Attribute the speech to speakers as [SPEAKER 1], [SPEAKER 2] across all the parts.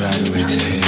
[SPEAKER 1] try to exhale.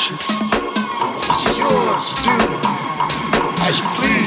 [SPEAKER 2] attention. It is yours to do as you please.